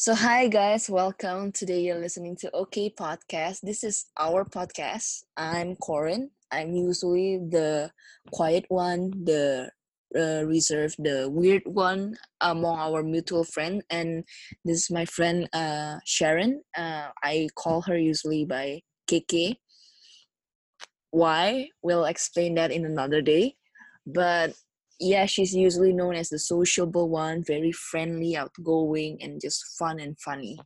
So, hi guys, welcome. Today you're listening to OK Podcast. This is our podcast. I'm Corin. I'm usually the quiet one, the uh, reserved, the weird one among our mutual friend. And this is my friend uh, Sharon. Uh, I call her usually by KK. Why? We'll explain that in another day. But yeah, she's usually known as the sociable one, very friendly, outgoing, and just fun and funny.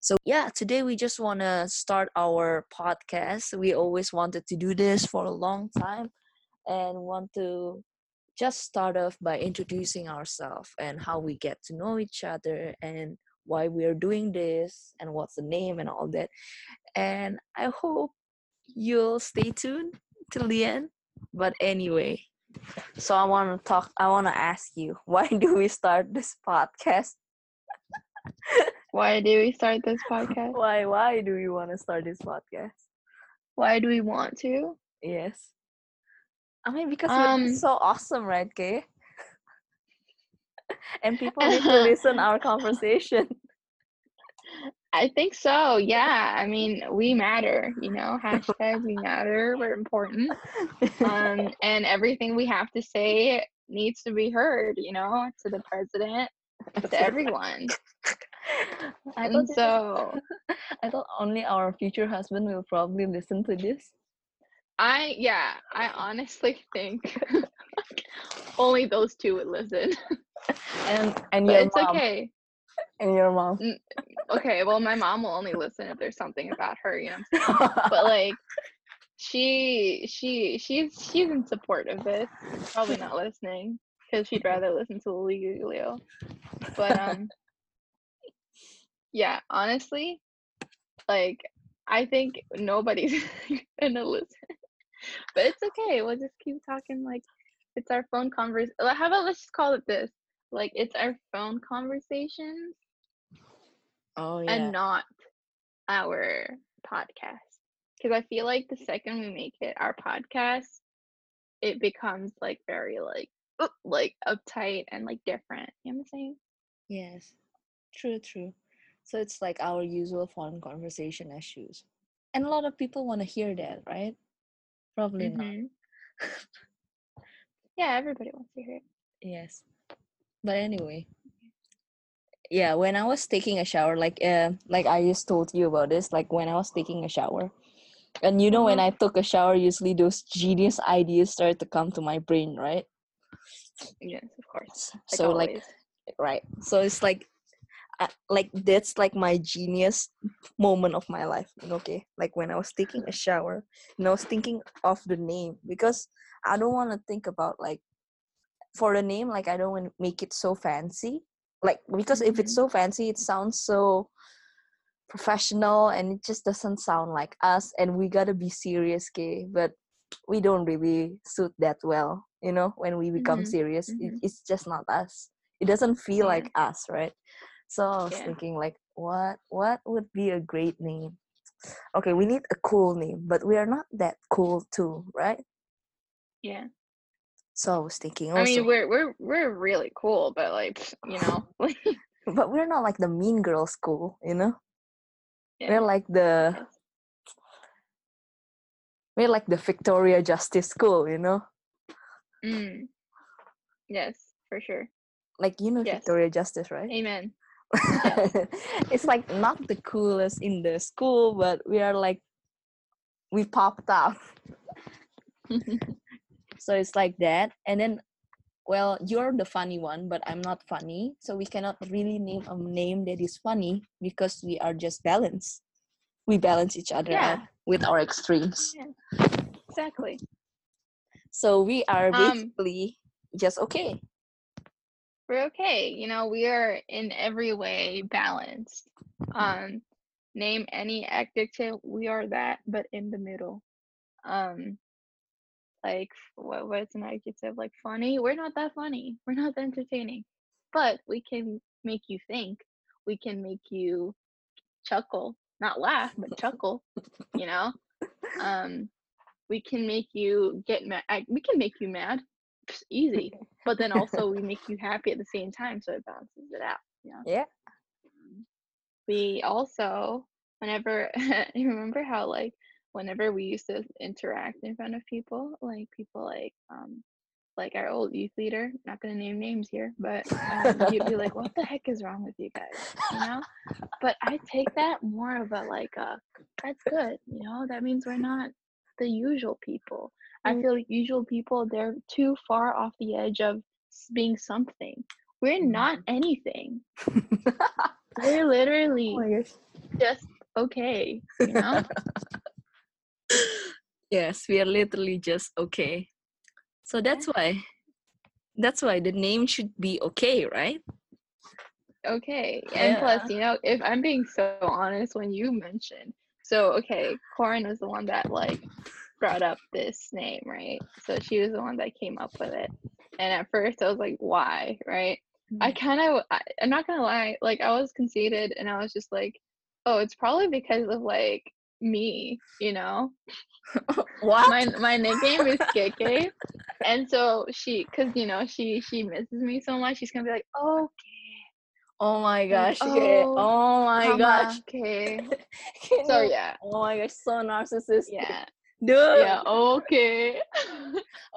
So, yeah, today we just want to start our podcast. We always wanted to do this for a long time and want to just start off by introducing ourselves and how we get to know each other and why we are doing this and what's the name and all that. And I hope you'll stay tuned till the end. But anyway, so I want to talk. I want to ask you, why do we start this podcast? Why do we start this podcast? Why? Why do we want to start this podcast? Why do we want to? Yes. I mean, because Um, we're so awesome, right, Kay? and people need to listen our conversation. I think so. Yeah. I mean, we matter, you know, hashtag we matter. We're important. Um, and everything we have to say needs to be heard, you know, to the president, to everyone. I And thought, this- so I thought only our future husband will probably listen to this. I, yeah, I honestly think only those two would listen. And and But your it's mom. okay. And your mom. Okay. Well, my mom will only listen if there's something about her, you know what I'm saying? but like she she she's she's in support of this probably not listening because she'd rather listen to Leo but um yeah honestly like i think nobody's gonna listen but it's okay we'll just keep talking like it's our phone convers how about let's just call it this like it's our phone conversations oh yeah. and not our podcast. Because I feel like the second we make it our podcast, it becomes like very like like uptight and like different. You know what I'm saying? Yes, true, true. So it's like our usual phone conversation issues. And a lot of people want to hear that, right? Probably not. Mhm. yeah, everybody wants to hear it. Yes. But anyway. Yeah, when I was taking a shower, like uh like I just told you about this, like when I was taking a shower. And you know when Mhm. I took a shower, usually those genius ideas start to come to my brain, right? Yes, of course. Like so like right so it's like uh, like that's like my genius moment of my life okay like when i was taking a shower and i was thinking of the name because i don't want to think about like for the name like i don't want to make it so fancy like because if it's so fancy it sounds so professional and it just doesn't sound like us and we gotta be serious okay but we don't really suit that well you know when we become Mhm, serious it, mhm. it's just not us it doesn't feel Yeah. like us right so i was Yeah. thinking like what what would be a great name okay we need a cool name but we are not that cool too right Yeah. So i was thinking I mean, we're we're we're really cool, but like you know, but we're not like the mean girl school, you know yeah. we're like the we're like the victoria justice school you know Mm. Yes, for sure. like you know Yes. victoria justice right Amen. it's like not the coolest in the school but we are like we popped up so it's like that and then well you're the funny one but i'm not funny so we cannot really name a name that is funny because we are just balanced we balance each other out with our extremes yeah. exactly. so we are Um, basically just okay we're okay. You know, we are in every way balanced. Um, name any adjective, we are that, but in the middle. Um, like what what's an adjective? Like funny? We're not that funny. We're not that entertaining, but we can make you think. We can make you chuckle, not laugh, but chuckle. You know, um, we can make you get mad. We can make you mad. Psh, Easy. but then also we make you happy at the same time so it balances it out you know Yeah. we also whenever you remember how like whenever we used to interact in front of people, like people like um like our old youth leader, not gonna name names here, but um, you'd be like, "What the heck is wrong with you guys?" You know. But I take that more of a like a that's good, you know. That means we're not the usual people. I Mm. feel like usual people they're too far off the edge of being something. We're not anything. We're literally oh just okay, you know. yes, we are literally just okay. So that's why that's why the name should be okay, right? Okay. And plus, you know, if I'm being so honest, when you mentioned, so okay, Corin was the one that like brought up this name, right? So she was the one that came up with it. And at first I was like, why, right? I mm. kind of, I'm not gonna lie, like I was conceited and I was just like, oh, it's probably because of like me, you know? what? My my nickname is Keke. And so she, cause you know, she she misses me so much, she's gonna be like, oh, oh my gosh. okay. oh, Oh my gosh. okay. So yeah, Oh my gosh, so narcissistic. yeah, Dude. yeah, oh, okay.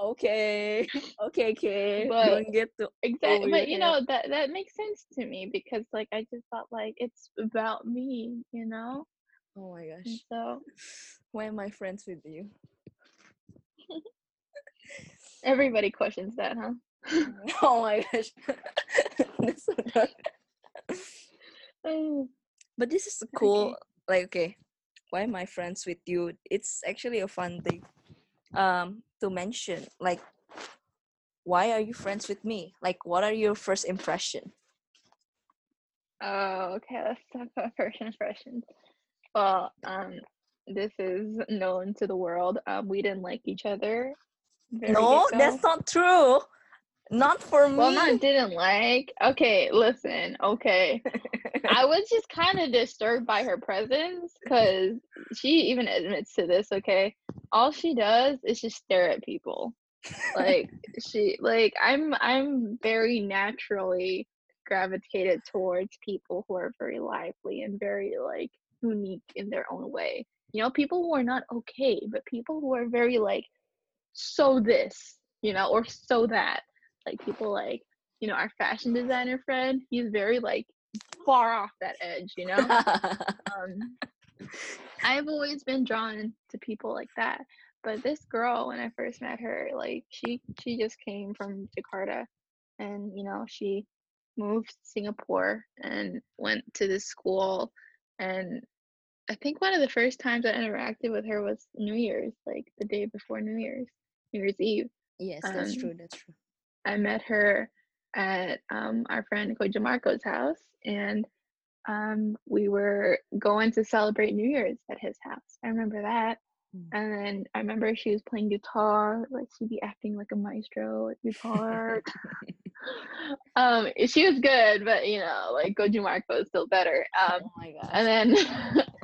Okay. Okay, okay. But- Don't get to exactly. But you head. know that that makes sense to me because like I just thought like it's about me, you know. Oh my gosh. so Why am I friends with you? everybody questions that, huh? oh my gosh. So But this is cool like okay. Why am I friends with you? It's actually a fun thing um to mention. Like why are you friends with me? Like what are your first impression? Oh, okay. Let's talk about first impressions. Well, um, this is known to the world. Um, we didn't like each other. no, that's not true. Not for me. Well, not didn't like. Okay, listen. Okay, I was just kind of disturbed by her presence because she even admits to this. Okay, all she does is just stare at people. Like she, like I'm, I'm very naturally gravitated towards people who are very lively and very like unique in their own way. You know, people who are not okay, but people who are very like so this, you know, or so that. Like people like, you know, our fashion designer friend, he's very like far off that edge, you know? um, I've always been drawn to people like that. But this girl, when I first met her, like she she just came from Jakarta, and you know she moved to Singapore and went to this school, and I think one of the first times I interacted with her was New Year's, like the day before New Year's, New Year's Eve. yes, that's Um, true. That's true. I met her at um, our friend Koja Marco's house, and um, we were going to celebrate New Year's at his house. I remember that. Mm. And then I remember she was playing guitar, like she'd be acting like a maestro at guitar. um, she was good, but you know, like Goju Marco is still better. Um, oh my gosh. and then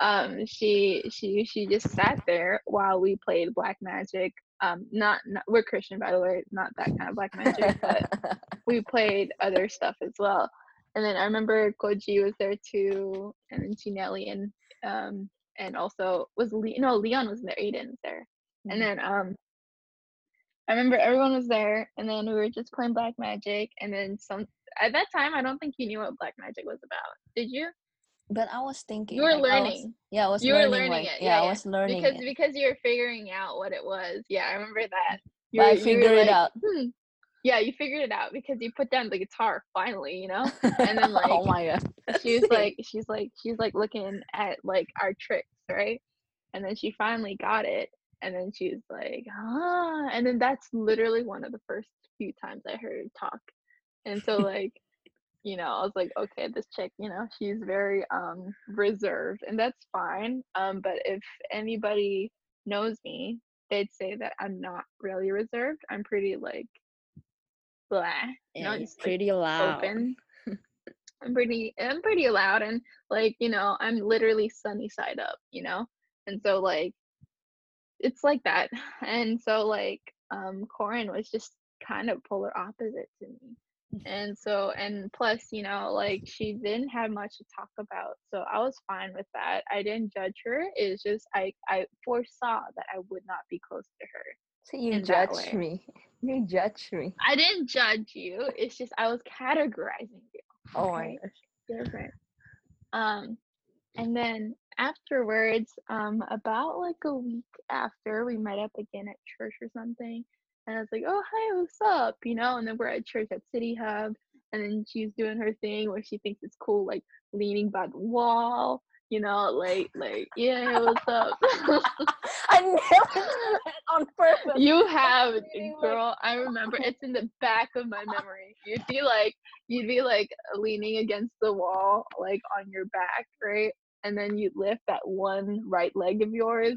um she she she just sat there while we played black magic. Um not, not we're christian by the way not that kind of black magic but we played other stuff as well. And then i remember koji was there too and then Chinelli and um and also was Le- no leon was there aiden was there. And Mhm. then um i remember everyone was there and then we were just playing black magic and then some at that time i don't think you knew what black magic was about. Did you but I was thinking. you were like, I was- learning yeah, I was You were learning. learning like, it, Yeah, yeah, I was learning because it. because you were figuring out what it was. Yeah, I remember that. You But I were- you it out. "Hmm." Yeah, you figured it out because you put down the guitar finally, you know. And then, like, oh like, my god. She was like, she's like, she's like looking at like our tricks, right? And then she finally got it, and then she was like, ah, and then that's literally one of the first few times I heard her talk, and so like. You know, I was like, okay, this chick, you know, she's very um reserved, and that's fine. Um, but if anybody knows me, they'd say that I'm not really reserved. I'm pretty like blah. you know, yeah, you're just, like, pretty loud. open. I'm pretty I'm pretty loud and like, you know, I'm literally sunny side up, you know? And so like it's like that. And so like um Corin was just kind of polar opposite to me. And so and plus you know like she didn't have much to talk about so i was fine with that i didn't judge her it's just i i foresaw that i would not be close to her So you judge me. You judge me. i didn't judge you it's just i was categorizing you Oh gosh. different um and then afterwards um about like a week after we met up again at church or something and i was like oh hi what's up? you know and then we're at church at city hub and then she's doing her thing where she thinks it's cool like leaning by the wall you know like like yeah what's up? I never that on purpose. you have girl i remember it's in the back of my memory. You'd be like you'd be like leaning against the wall like on your back right? And then you'd lift that one right leg of yours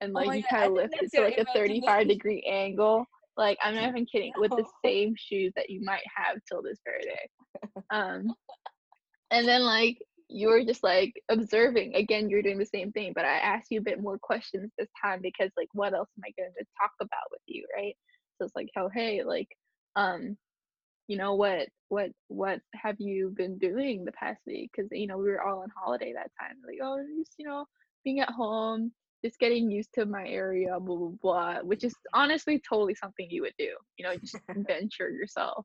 and Oh like my you kind of lift it to like a 35 degree angle like i'm not even kidding with the same shoes that you might have till this very day. Um and then like you were just like observing. Again you're doing the same thing but i asked you a bit more questions this time because like what else am i going to talk about with you right? So it's like oh hey like um you know what what what have you been doing the past week? Because you know we were all on holiday that time. Like oh just you know being at home just getting used to my area blah blah blah which is honestly totally something you would do you know just venture yourself.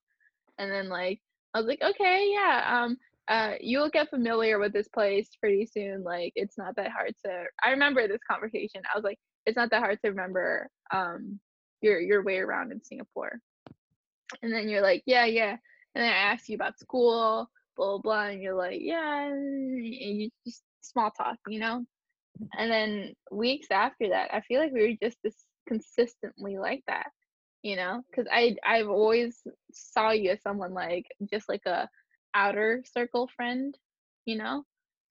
And then like i was like okay yeah um uh you'll get familiar with this place pretty soon like it's not that hard to i remember this conversation i was like it's not that hard to remember um your your way around in singapore. And then you're like yeah yeah. And then i asked you about school blah blah blah and you're like yeah and you just small talk you know and then weeks after that i feel like we were just this consistently like that you know? Because i i've always saw you as someone like just like a outer circle friend you know?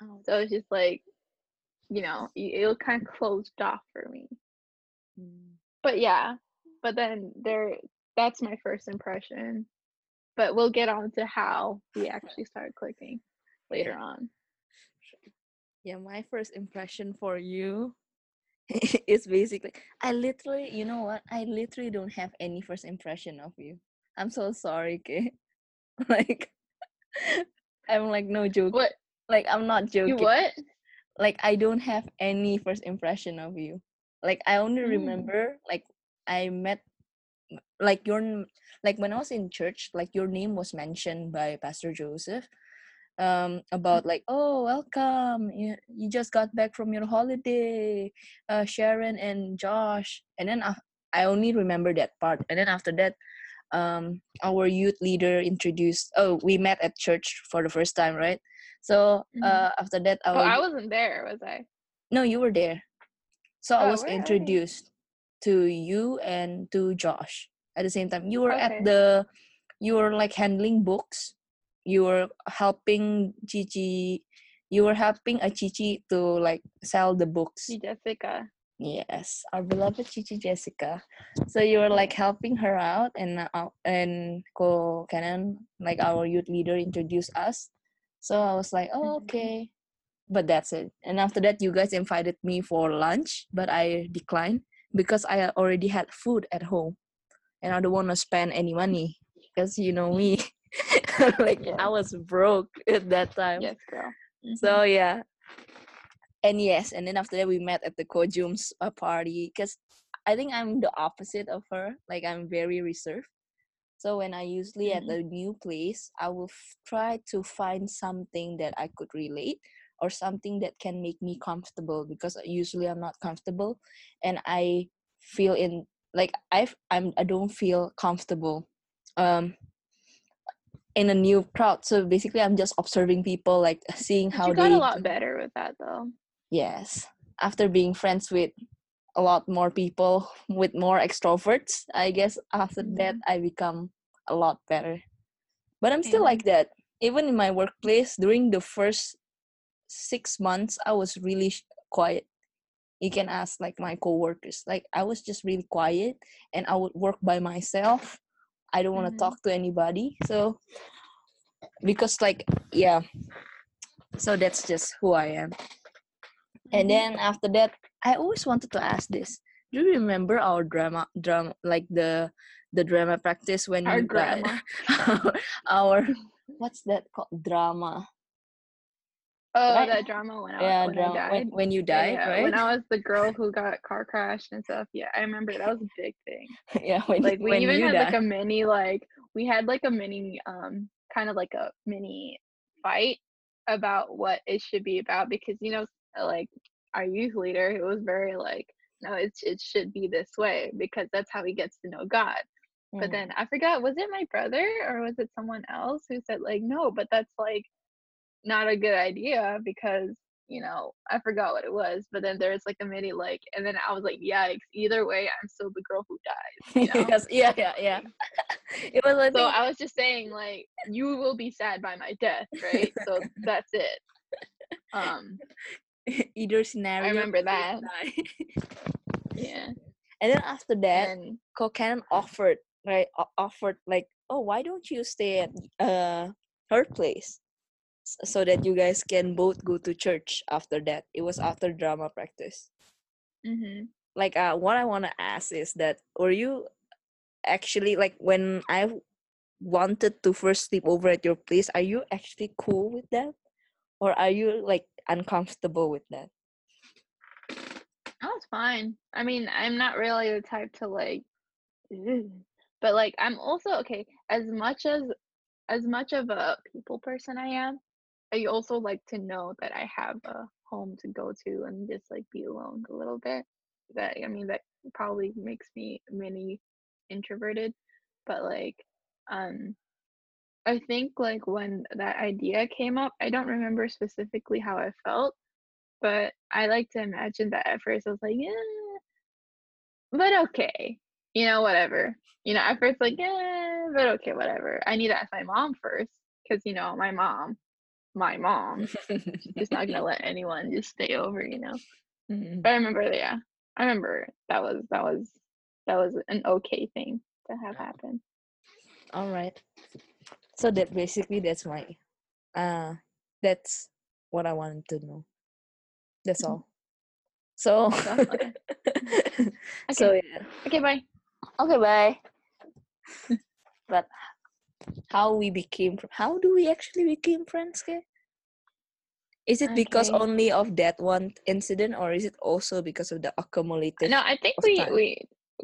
Oh, so it's just like you know it was kind of closed off for me. Mm. but yeah but then there that's my first impression. But we'll get on to how we actually started clicking later on Yeah, my first impression for you is basically I literally, you know what? I literally don't have any first impression of you. I'm so sorry, okay? Like I'm like no joke. what Like I'm not joking. you what Like I don't have any first impression of you. Like I only Mm. remember like I met like your like when I was in church, like your name was mentioned by Pastor Joseph um about like oh welcome you, you just got back from your holiday uh sharon and josh. And then I, I only remember that part. And then after that um our youth leader introduced oh we met at church for the first time right? So Mhm. uh after that oh i wasn't there was i? No you were there. So i Oh, was introduced to you and to josh at the same time. You were Okay. at the you were like handling books you were helping Chichi you were helping a Chichi to like sell the books. Jessica. Yes our beloved Chichi Jessica. So you were like helping her out and uh, and Ko Canon like our youth leader introduced us. So I was like oh Mhm. okay. But that's it. And after that you guys invited me for lunch but I declined because I already had food at home and I don't want to spend any money because you know me like Yeah. I was broke at that time yes girl Mhm. so yeah and yes and then after that we met at the Kojum's uh, party because i think i'm the opposite of her like i'm very reserved so when i usually at Mhm. a new place i will f- try to find something that i could relate or something that can make me comfortable because usually i'm not comfortable and i feel in like i i'm i don't feel comfortable um in a new crowd so basically i'm just observing people like seeing But how you got they a lot do- better with that though Yes. After being friends with a lot more people with more extroverts, I guess after mm-hmm. that I become a lot better. But I'm still Yeah. like that. Even in my workplace, during the first six months, I was really quiet. You can ask like my coworkers. Like I was just really quiet and I would work by myself. I don't want to Mhm. talk to anybody. So because like yeah. So that's just who I am. And Mhm. then after that, I always wanted to ask this. do you remember our drama drama like the the drama practice when Our you got- grandma. our what's that called drama Oh, Right? that drama when I, yeah when drama I died. when, when you died yeah, right When I was the girl who got car crashed and stuff. Yeah, I remember that was a big thing. yeah when, Like we even had died like a mini like we had like a mini um kind of like a mini fight about what it should be about because you know uh, like our youth leader it was very like no it's it should be this way because that's how he gets to know God. But Mm. then I forgot was it my brother or was it someone else who said like no but that's like not a good idea because you know I forgot what it was but then there's like a mini like and then I was like yikes either way I'm still the girl who dies you know? yes yeah yeah yeah it was I So I was just saying, like, you will be sad by my death, right? So that's it. Um, either scenario I remember that. yeah. and then after that And Cocan offered right offered like oh why don't you stay at uh her place so that you guys can both go to church after that it was after drama practice hmm like uh what i want to ask is that were you actually like when i wanted to first sleep over at your place are you actually cool with that or are you like uncomfortable with that that was fine. I mean, I'm not really the type to like, but like, I'm also okay. As much as as much of a people person I am, I also like to know that I have a home to go to and just like be alone a little bit. That I mean, that probably makes me mini introverted, but like, um, I think like when that idea came up, I don't remember specifically how I felt, but I like to imagine that at first I was like, yeah, but okay, you know, whatever. You know, at first like, yeah, but okay, whatever. I need to ask my mom first, because you know, my mom, my mom, She's not gonna let anyone just stay over, you know. Mhm. But I remember, yeah, I remember that was that was that was an okay thing to have happen. all right so that basically that's my uh that's what i wanted to know that's Mhm. all so? Okay. so yeah Okay, bye. okay bye but how we became how do we actually became friends Kay? Is it because only of that one incident or is it also because of the accumulated? No, I think we time. we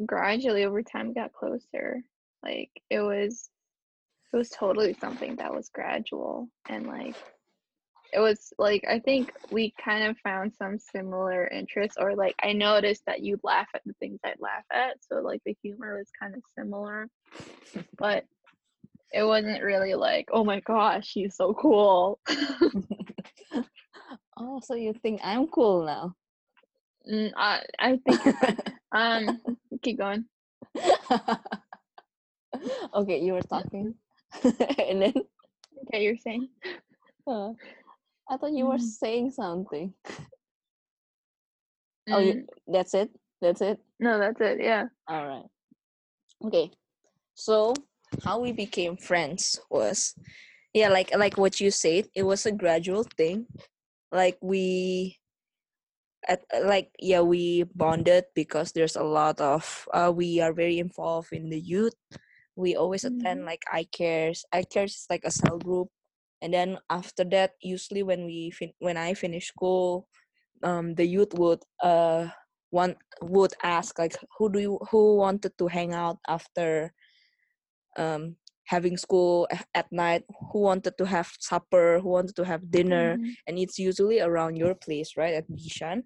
gradually over time got closer. Like it was it was totally something that was gradual and like it was like I think we kind of found some similar interests or like I noticed that you laugh at the things I'd laugh at. So like the humor was kind of similar. But it wasn't really like, oh my gosh, he's so cool. oh so you think i'm cool now Mm, I I think. Um keep going. okay you were talking and then Okay, you're saying. uh, i thought you were Mm. saying something oh you, Mm, that's it that's it no, that's it. Yeah. all right okay so how we became friends was yeah like like what you said it was a gradual thing like we at like yeah we bonded because there's a lot of uh, we are very involved in the youth we always attend Mhm. like i cares i cares is like a cell group and then after that usually when we fin- when i finish school um the youth would uh want would ask like who do you who wanted to hang out after um having school at night who wanted to have supper who wanted to have dinner Mhm. and it's usually around your place right at bishan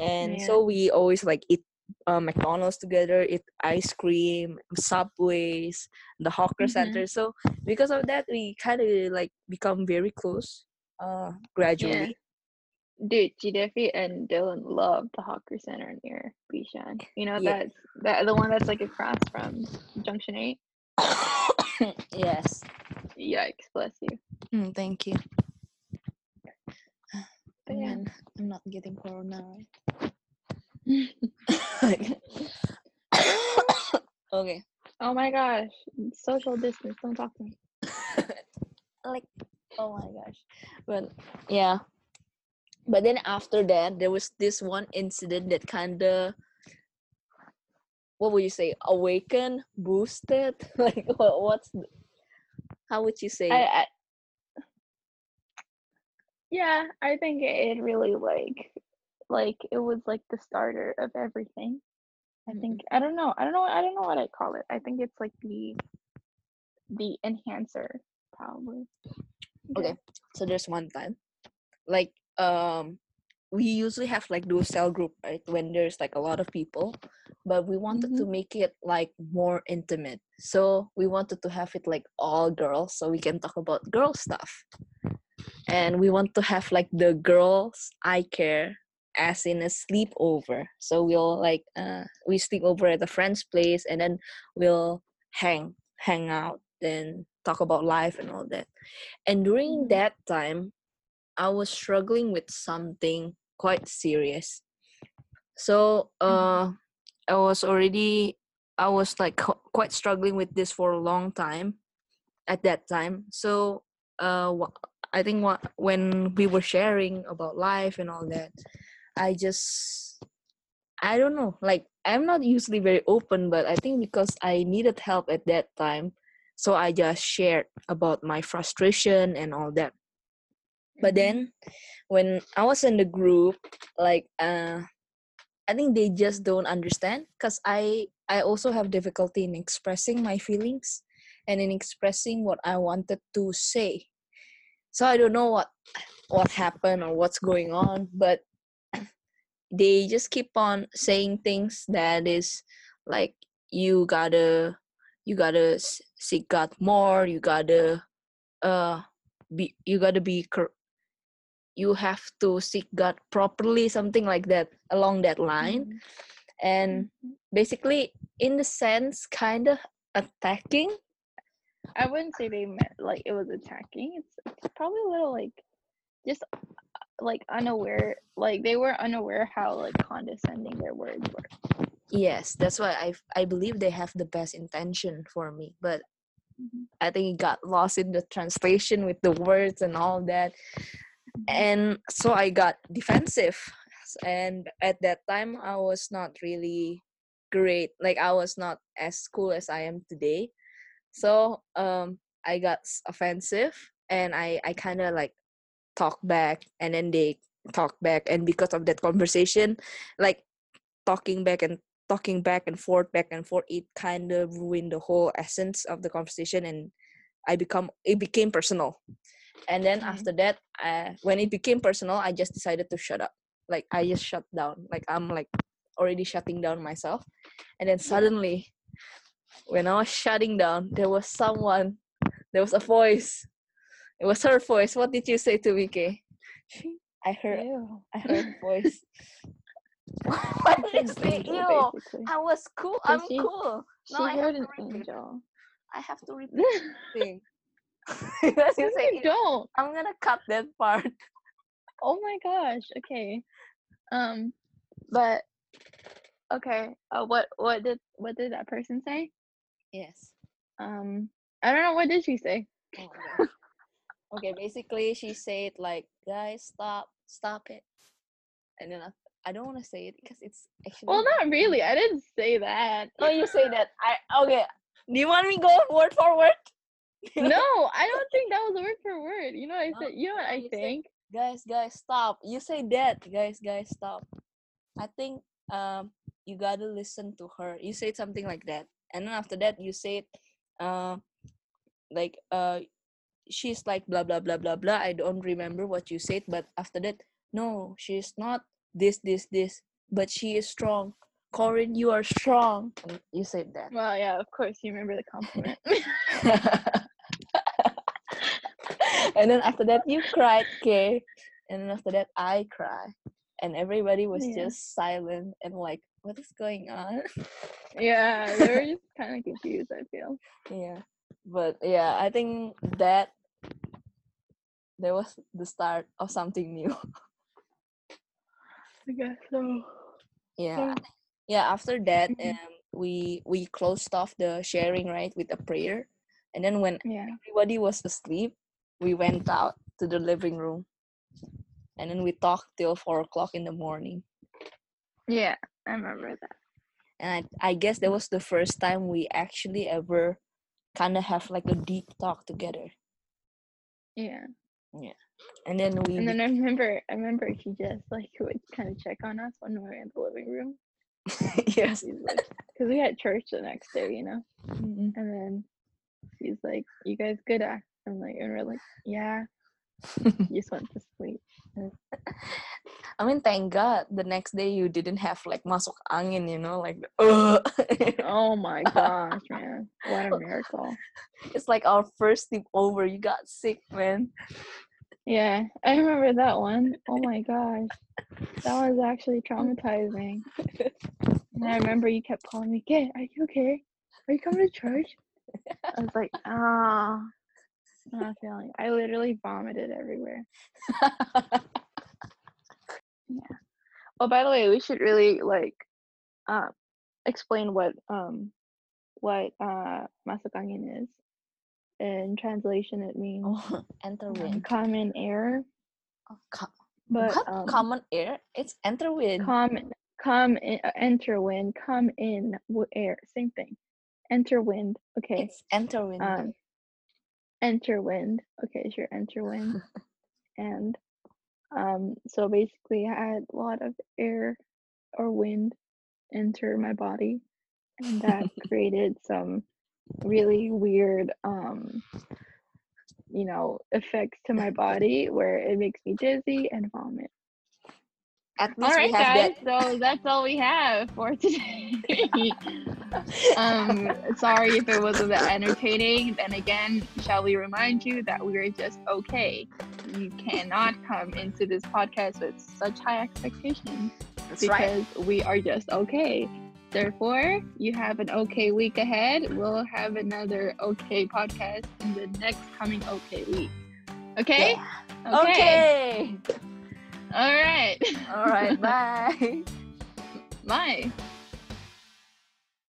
and Yeah. so we always like eat uh, mcdonald's together eat ice cream subways the hawker Mhm. center so because of that we kind of like become very close uh gradually Dude, Gidefi and Dylan love the Hawker Center near Bishan. You know Yeah. that's that the one that's like across from Junction Eight. yes Yikes, bless you. Mm, thank you But yeah. Man, i'm not getting corona right okay Oh my gosh, social distance. Don't talk to me. like oh my gosh but yeah but then after that there was this one incident that kind of what would you say? Awaken, boosted? like what, what's how would you say? I, I yeah, I think it, really like like it was like the starter of everything. I Mhm. think I don't know. I don't know. I don't know what I call it. I think it's like the the enhancer probably. Okay. so there's one time like um we usually have like those cell group right when there's like a lot of people but we wanted to make it like more intimate. So we wanted to have it like all girls so we can talk about girl stuff. And we want to have like the girls I care as in a sleepover. So we'll like uh we sleep over at a friend's place and then we'll hang hang out and talk about life and all that. And during Mhm. that time i was struggling with something quite serious. So uh i was already i was like qu- quite struggling with this for a long time at that time so uh i think what when we were sharing about life and all that i just i don't know like i'm not usually very open but i think because i needed help at that time so i just shared about my frustration and all that but Mhm. then when i was in the group like uh i think they just don't understand because i i also have difficulty in expressing my feelings and in expressing what i wanted to say. So i don't know what what happened or what's going on but they just keep on saying things that is like you gotta you gotta seek god more you gotta uh be you gotta be you have to seek god properly something like that along that line Mhm. and Mhm. basically in the sense kind of attacking I wouldn't say they meant like it was attacking. It's, it's probably a little like just uh, like unaware. Like they were unaware how like condescending their words were. yes that's why i i believe they have the best intention for me but Mhm. i think it got lost in the translation with the words and all that. And so i got defensive. And at that time i was not really great like i was not as cool as i am today. So um i got offensive and i i kind of like talk back and then they talk back. And because of that conversation like talking back and talking back and forth back and forth it kind of ruined the whole essence of the conversation and i become it became personal and then Mhm. after that uh, when it became personal i just decided to shut up. Like i just shut down. Like i'm like already shutting down myself. And then suddenly when i was shutting down there was someone there was a voice. It was her voice. What did you say to me Kay? i heard Ew. i heard a voice. What It's did you say? Ew, i was cool. So i'm she- cool. She No, I have heard to an repeat. angel. i have to repeat thing because you No, say don't. i'm gonna cut that part Oh my gosh. Okay. Um, but okay. Uh, what what did what did that person say? yes Um, I don't know. What did she say? Oh okay, basically she said like, guys, stop, stop it. And then I, I don't want to say it because it's actually. Well, not really. I didn't say that. No, you say that. I okay. Do you want me go word for word? No, I don't think that was word for word. You know what I No, said? You know what I you say- think? guys, guys, stop. You say that, guys, guys, stop. I think um you gotta listen to her. You said something like that, and then after that you said, uh, like uh she's like blah blah blah blah blah i don't remember what you said but after that no she's not this this this but she is strong corin you are strong and you said that Well, yeah, of course you remember the compliment. and then after that you cried okay and then after that i cry and everybody was Yeah. just silent and like what is going on yeah, they were just kind of confused. I feel. yeah but yeah i think that that was the start of something new I guess so. yeah yeah after that Mhm. um, we we closed off the sharing right with a prayer and then when Yeah. everybody was asleep we went out to the living room and then we talked till four o'clock in the morning Yeah, I remember that. and I, I guess that was the first time we actually ever kind of have like a deep talk together. Yeah. Yeah. And then we And then I remember, I remember she just like would kind of check on us when we were in the living room. yes. Like, because we had church the next day, you know. Mhm. And then she's like, "You guys good?" ah?" Like, and we're like, "Yeah." you just went to sleep. I mean, thank God the next day you didn't have like masuk angin, you know, like uh. Oh my gosh, man! What a miracle! it's like our first sleep over. You got sick, man. Yeah, I remember that one. Oh my gosh, that was actually traumatizing. And I remember you kept calling me, "Kid, are you okay? Are you coming to church?" I was like, "Ah." Not feeling. I literally vomited everywhere. Yeah. Oh, by the way, we should really like um explain what um what uh masuk angin is. In translation, it means oh, enter um, wind. common air, Oh, co- but um, Common air? It's enter wind. come come in, uh, enter wind, come in w- air, same thing. Enter wind. Okay. It's enter wind. Um, enter wind. Okay, sure, enter wind. and um, so basically, I had a lot of air or wind enter my body, and that created some really weird, um, you know, effects to my body where it makes me dizzy and vomit. At least right, we have guys. that. So that's all we have for today. um, sorry if it wasn't that entertaining. Then again, shall we remind you that we are just okay. You cannot come into this podcast with such high expectations That's right. because we are just okay. Therefore, you have an okay week ahead. We'll have another okay podcast in the next coming okay week. Okay? Yeah. Okay. All right. All right. Bye. Bye.